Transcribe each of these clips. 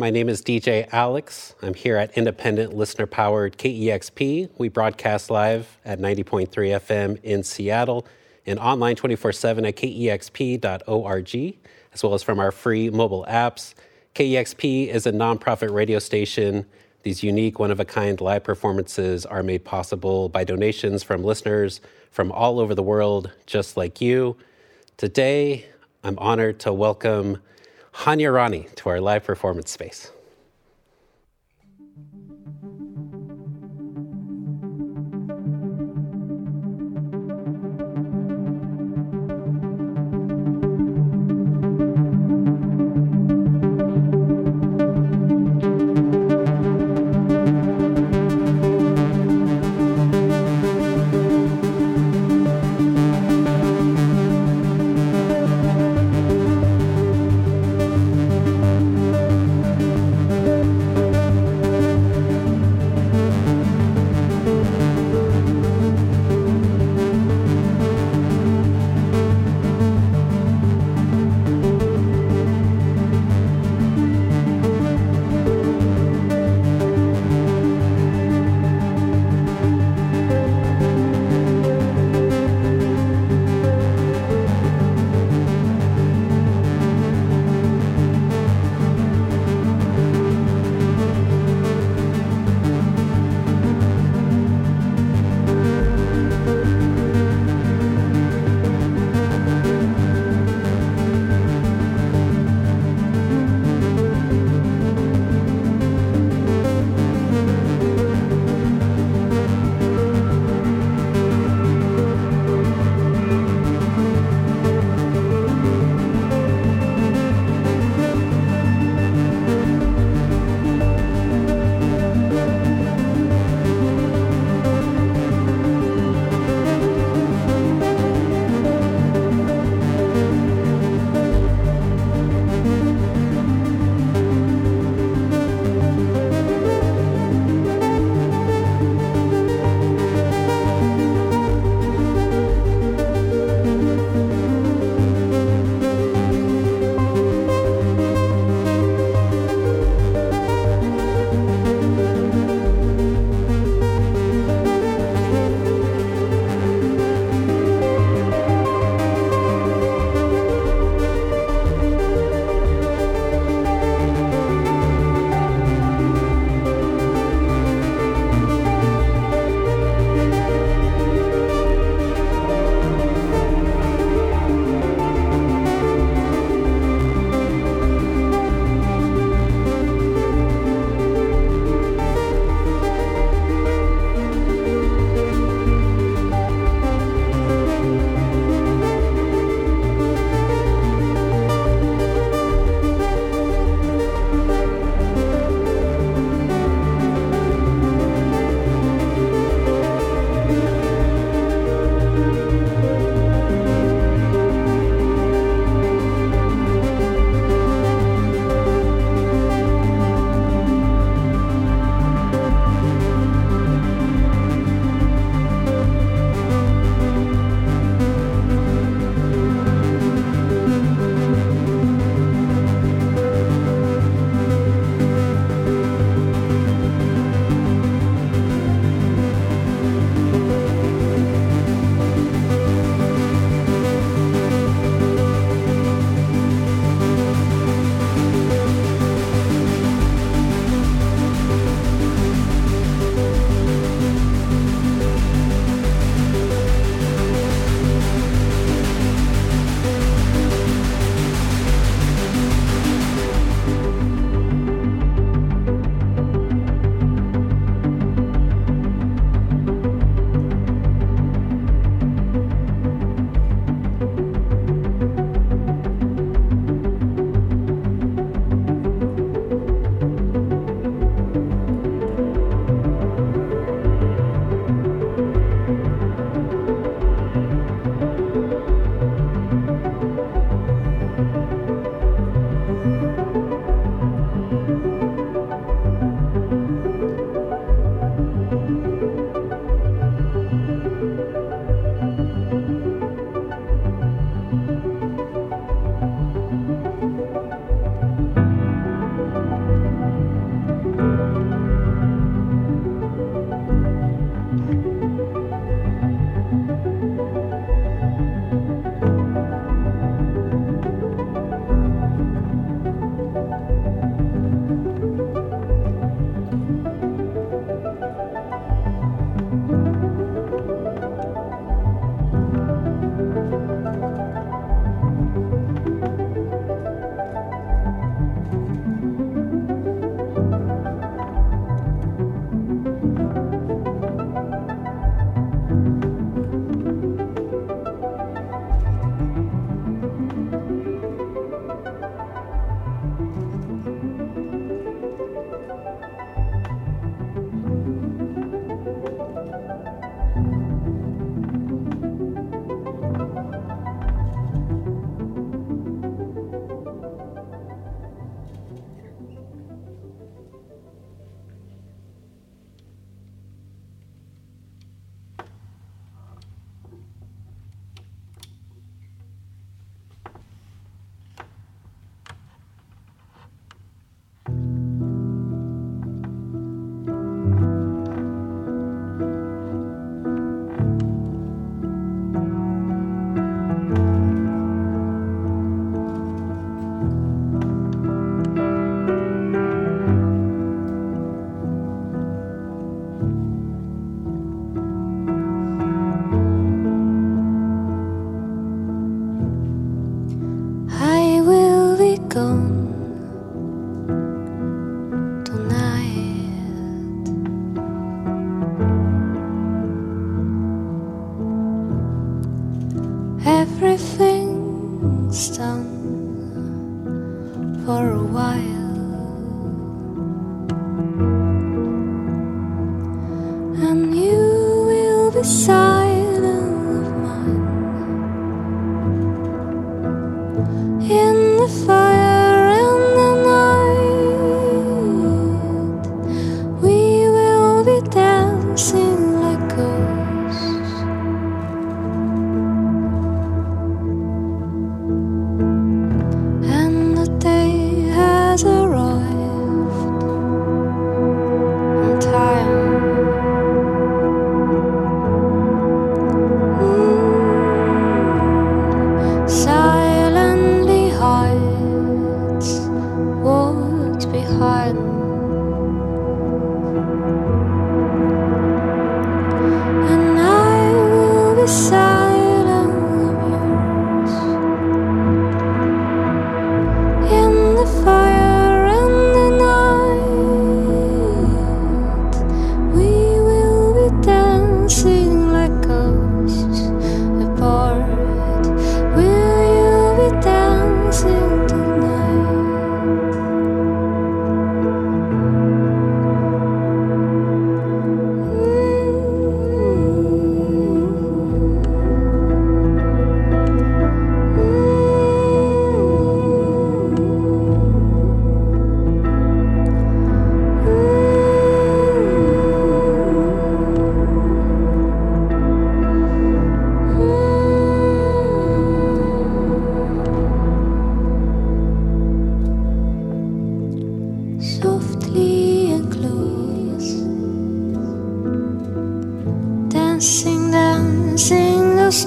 My name is DJ Alex. I'm here at independent listener powered KEXP. We broadcast live at 90.3 FM in Seattle and online 24 7 at kexp.org, as well as from our free mobile apps. KEXP is a nonprofit radio station. These unique, one of a kind live performances are made possible by donations from listeners from all over the world, just like you. Today, I'm honored to welcome Hania Rani to our live performance space.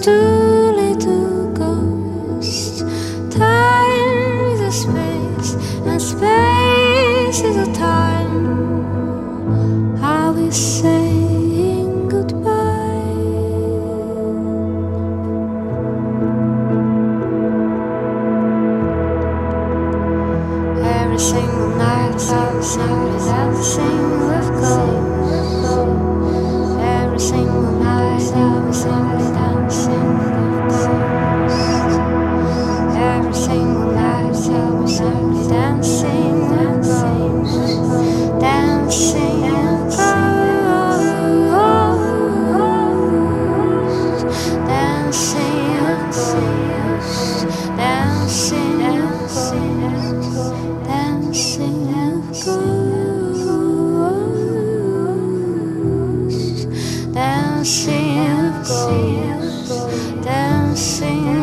to dancing, dancing.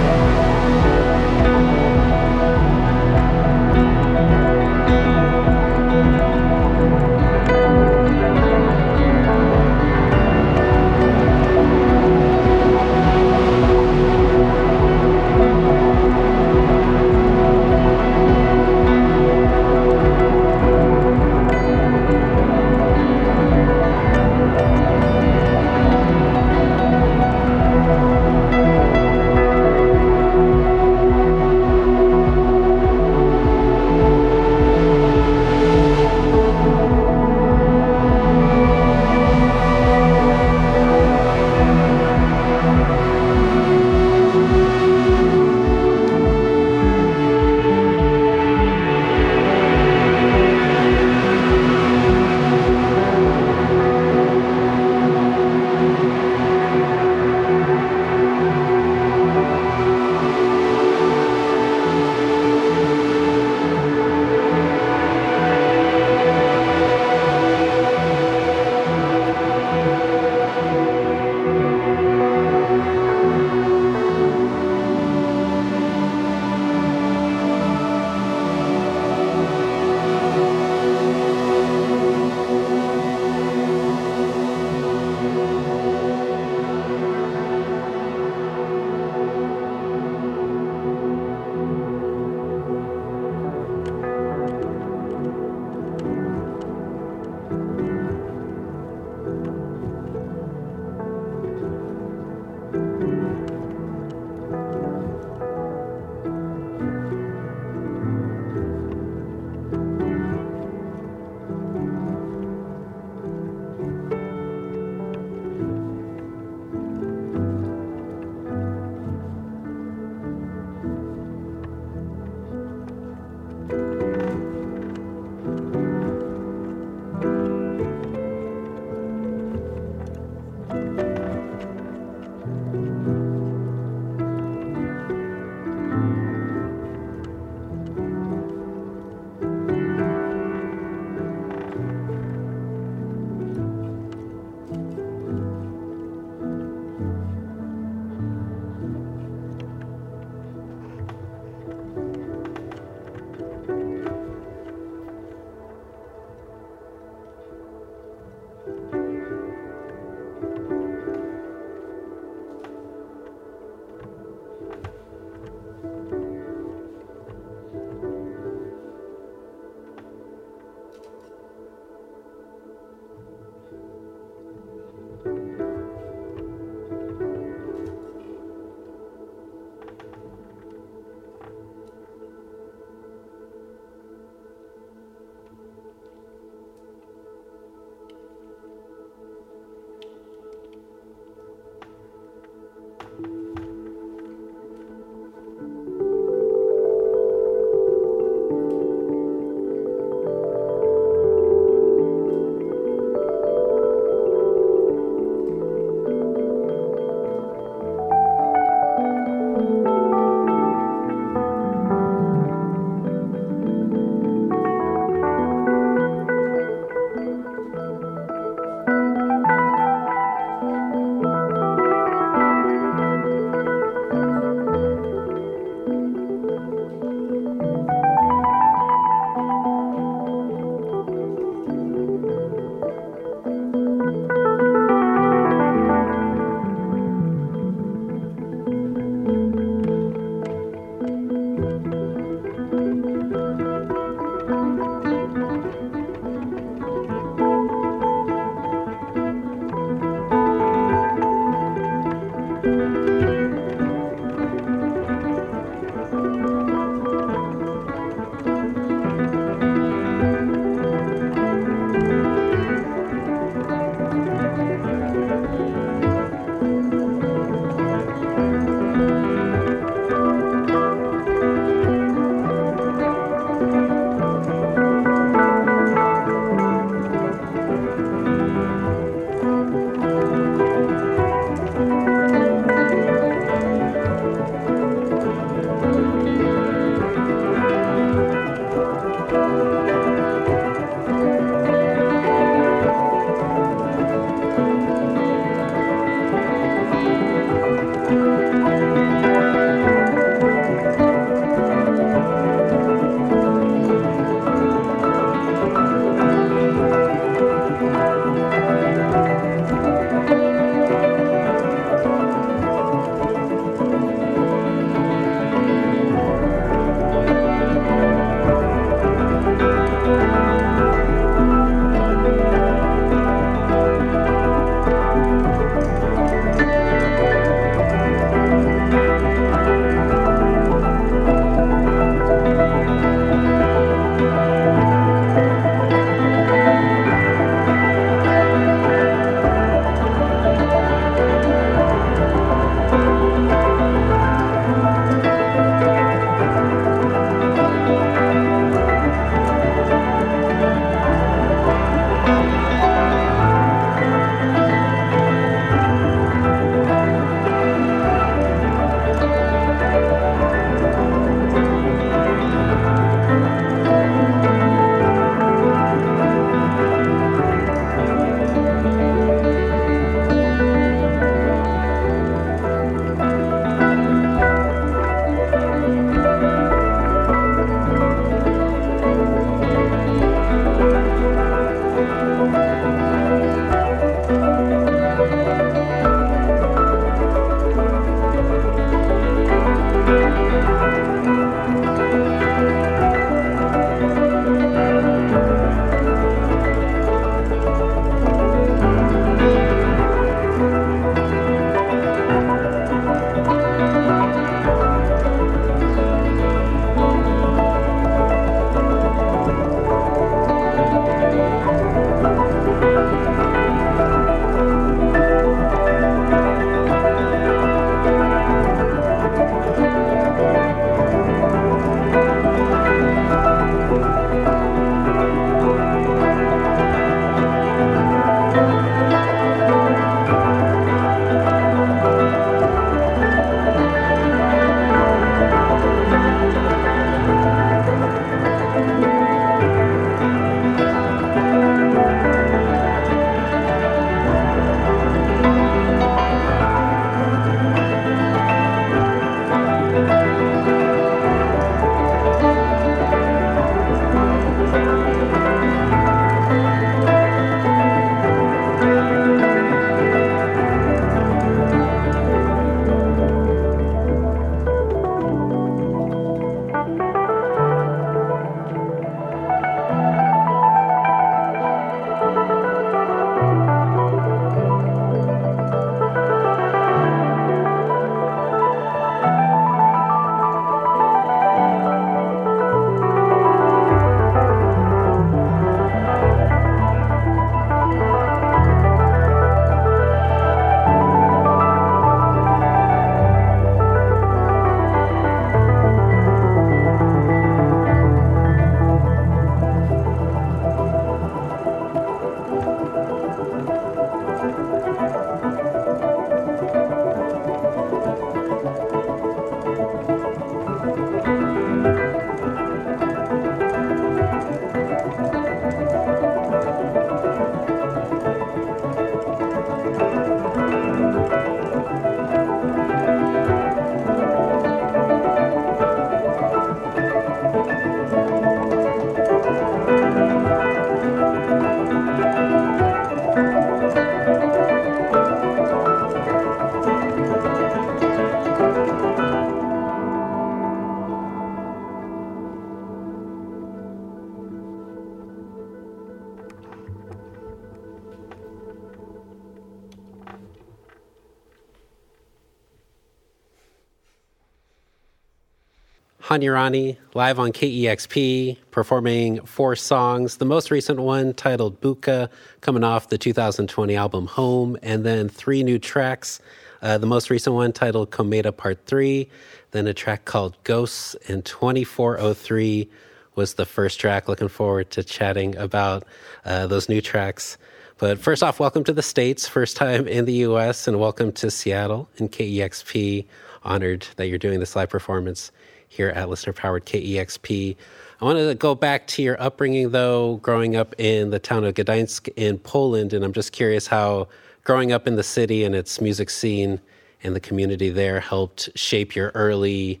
Hania Rani live on KEXP, performing four songs. The most recent one titled Buka, coming off the 2020 album Home, and then three new tracks. Uh, the most recent one titled Komeda Part 3, then a track called Ghosts, and 2403 was the first track. Looking forward to chatting about uh, those new tracks. But first off, welcome to the States, first time in the US, and welcome to Seattle and KEXP. Honored that you're doing this live performance here at listener powered KEXP. I wanted to go back to your upbringing, though, growing up in the town of Gdańsk in Poland. And I'm just curious how growing up in the city and its music scene and the community there helped shape your early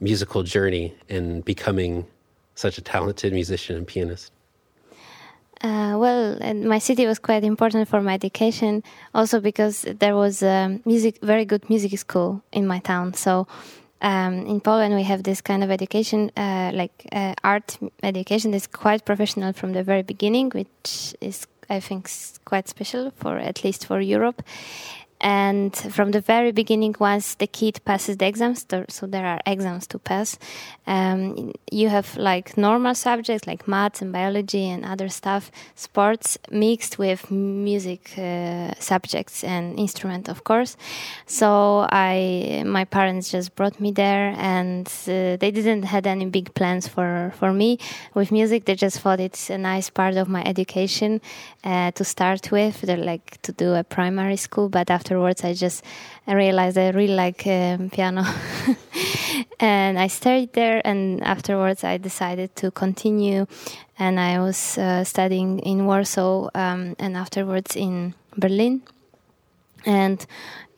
musical journey in becoming such a talented musician and pianist. Uh, well, my city was quite important for my education, also because there was a music, very good music school in my town. So um, in Poland, we have this kind of education, uh, like uh, art education, that's quite professional from the very beginning, which is, I think, quite special for at least for Europe. And from the very beginning, once the kid passes the exams, so there are exams to pass, um, you have like normal subjects like maths and biology and other stuff, sports mixed with music uh, subjects and instrument, of course. So I, my parents just brought me there, and uh, they didn't had any big plans for for me with music. They just thought it's a nice part of my education uh, to start with. They're like to do a primary school, but after afterwards, I just realized I really like um, piano, and I studied there. And afterwards, I decided to continue, and I was uh, studying in Warsaw, um, and afterwards in Berlin. And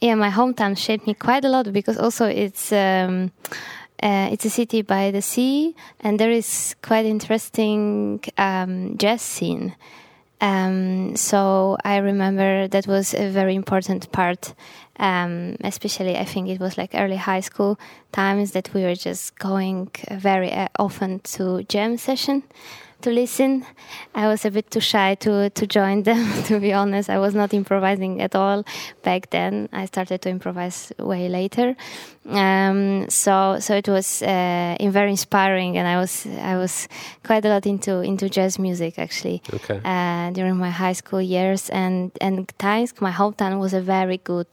yeah, my hometown shaped me quite a lot because also it's. Um, uh, it's a city by the sea, and there is quite interesting um, jazz scene Um, so I remember that was a very important part. Um, especially, I think it was like early high school times that we were just going very uh, often to jam session to listen. I was a bit too shy to to join them. to be honest, I was not improvising at all back then. I started to improvise way later. Um, so so it was uh, very inspiring, and I was I was quite a lot into into jazz music actually Okay. uh, during my high school years, and and Gdańsk, my hometown, was a very good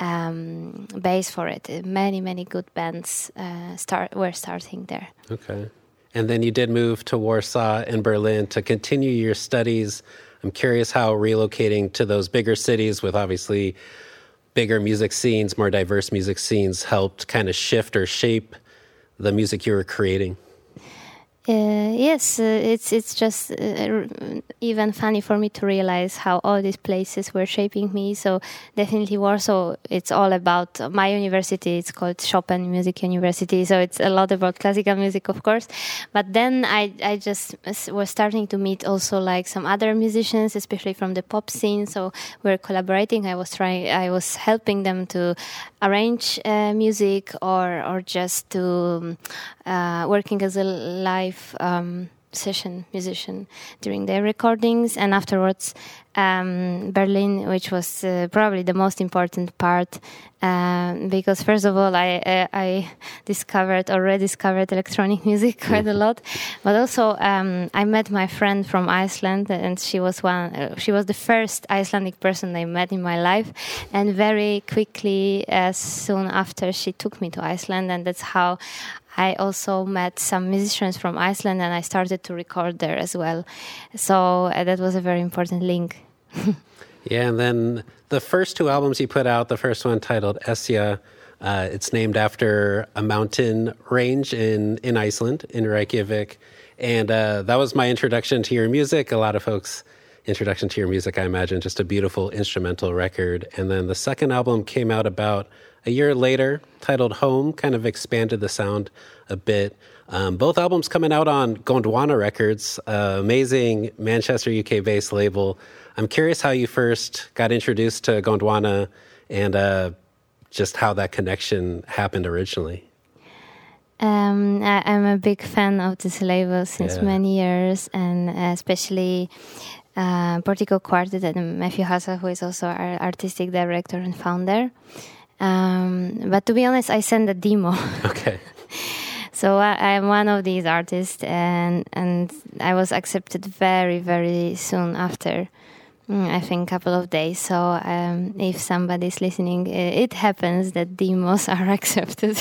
um, base for it. Many many good bands uh, start were starting there. Okay. And then you did move to Warsaw and Berlin to continue your studies. I'm curious how relocating to those bigger cities with obviously bigger music scenes, more diverse music scenes, helped kind of shift or shape the music you were creating. Uh, yes, uh, it's it's just uh, even funny for me to realize how all these places were shaping me. So definitely Warsaw. It's all about my university. It's called Chopin Music University. So it's a lot about classical music, of course. But then I I just was starting to meet also like some other musicians, especially from the pop scene. So we're collaborating. I was trying. I was helping them to arrange uh, music or or just to um, uh, working as a live um, session musician during their recordings. And afterwards um, Berlin, which was uh, probably the most important part uh, because first of all I, uh, I discovered or rediscovered electronic music quite a lot, but also um, I met my friend from Iceland and she was one uh, she was the first Icelandic person I met in my life, and very quickly as soon after she took me to Iceland and that's how I also met some musicians from Iceland and I started to record there as well. So uh, that was a very important link. Yeah, and then the first two albums you put out, the first one titled Esja, uh, it's named after a mountain range in, in Iceland, in Reykjavik. And uh, that was my introduction to your music. A lot of folks' introduction to your music, I imagine, just a beautiful instrumental record. And then the second album came out about a year later, titled Home, kind of expanded the sound a bit. Um, both albums coming out on Gondwana Records, uh, amazing Manchester, UK based label. I'm curious how you first got introduced to Gondwana and uh, just how that connection happened originally. Um, I, I'm a big fan of this label since Yeah. many years, and especially uh, Portico Quartet and Matthew Halsall, who is also our artistic director and founder. Um, but to be honest, I sent a demo. Okay. So I, I'm one of these artists, and and I was accepted very very soon after. Mm, I think a couple of days. So um, if somebody's listening, it happens that demos are accepted.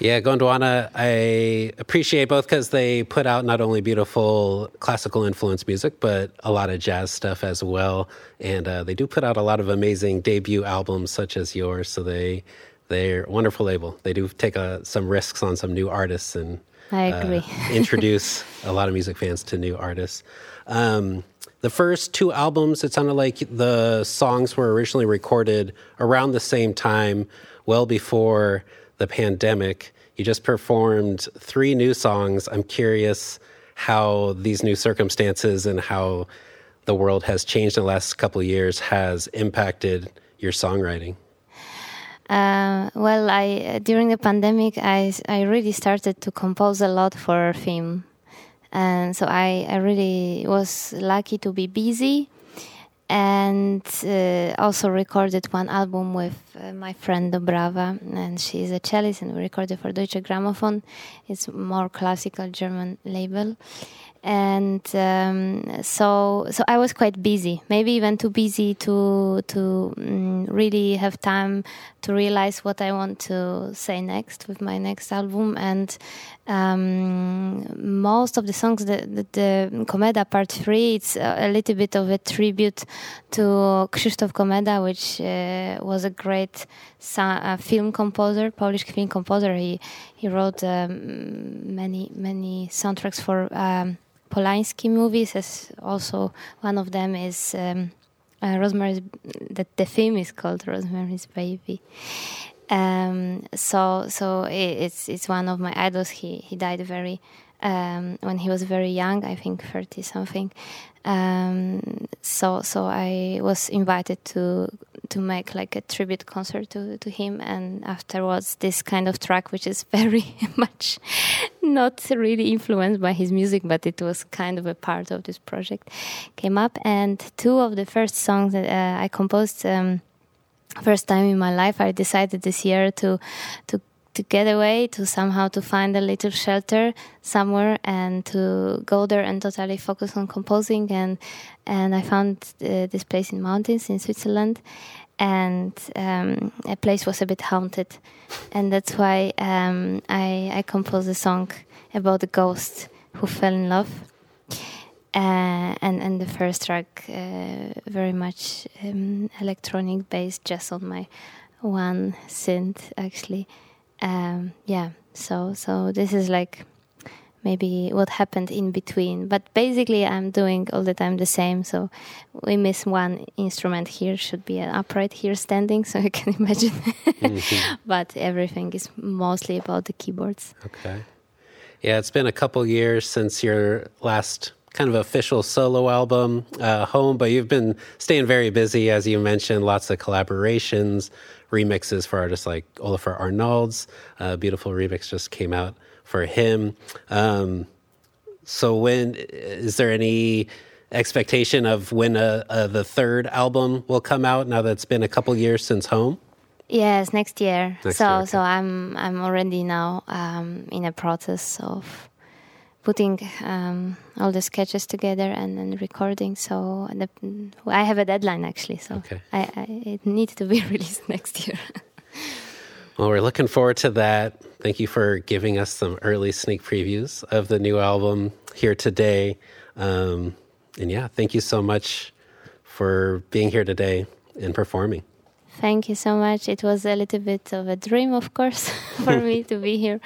Yeah, Gondwana, I appreciate both because they put out not only beautiful classical influence music, but a lot of jazz stuff as well. And uh, they do put out a lot of amazing debut albums, such as yours. So they they're a wonderful label. They do take uh, some risks on some new artists and I uh, introduce a lot of music fans to new artists. Um, the first two albums, it sounded like the songs were originally recorded around the same time, well before the pandemic. You just performed three new songs. I'm curious how these new circumstances and how the world has changed in the last couple of years has impacted your songwriting. Uh, well, I during the pandemic, I I really started to compose a lot for film, and so I I really was lucky to be busy, and uh, also recorded one album with uh, my friend Dobrawa, and she's a cellist, and we recorded for Deutsche Grammophon. It's more classical German label, and um, so so I was quite busy, maybe even too busy to to mm, really have time to realize what I want to say next with my next album. And um, most of the songs, the, the, the Komeda Part Three, it's a, little bit of a tribute to Krzysztof Komeda, which uh, was a great uh, film composer, Polish film composer. He he wrote um, many many soundtracks for. Polanski movies, as also one of them is um, uh, Rosemary's. That the film is called Rosemary's Baby. Um, so so it's it's one of my idols. He he died very um, when he was very young, I think 30 something. Um, so so I was invited to to make like a tribute concert to, to him and afterwards this kind of track which is very much not really influenced by his music but it was kind of a part of this project came up and two of the first songs that uh, I composed um, first time in my life I decided this year to to to get away to somehow to find a little shelter somewhere and to go there and totally focus on composing. And and I found uh, this place in mountains in Switzerland. And um, a place was a bit haunted. And that's why um, I, I composed a song about a ghost who fell in love. Uh, and and the first track uh, very much um, electronic based just on my one synth actually um, yeah so so this is like maybe what happened in between but basically i'm doing all the time the same. So we miss one instrument here should be an upright here standing so you can imagine. Mm-hmm. but everything is mostly about the keyboards. Okay. Yeah it's been a couple years since your last kind of official solo album uh, home but you've been staying very busy as you mentioned lots of collaborations remixes for artists like Olafur Arnalds. A beautiful remix just came out for him. Um, so, when is there any expectation of when uh, uh, the third album will come out? Now that it's been a couple years since Home. Yes, next year. Next so, year, okay. so I'm I'm already now um, in a process of putting um, all the sketches together and then recording. So the, I have a deadline actually. So okay. I, I, it needs to be released next year. well, we're looking forward to that. Thank you for giving us some early sneak previews of the new album here today. Um, and yeah, thank you so much for being here today and performing. Thank you so much. It was a little bit of a dream, of course, for me to be here.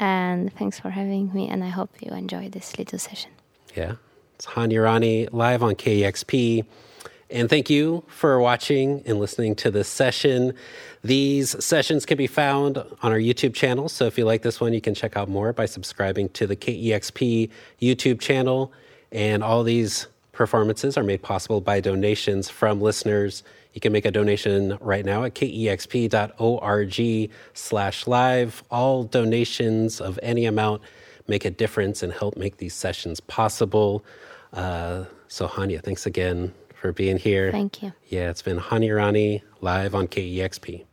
And thanks for having me. And I hope you enjoy this little session. Yeah. It's Hania Rani live on KEXP. And thank you for watching and listening to this session. These sessions can be found on our YouTube channel. So if you like this one, you can check out more by subscribing to the KEXP YouTube channel. And all these performances are made possible by donations from listeners you can make a donation right now at kexp.org slash live. All donations of any amount make a difference and help make these sessions possible. Uh, so, Hania, thanks again for being here. Thank you. Yeah, it's been Hania Rani live on KEXP.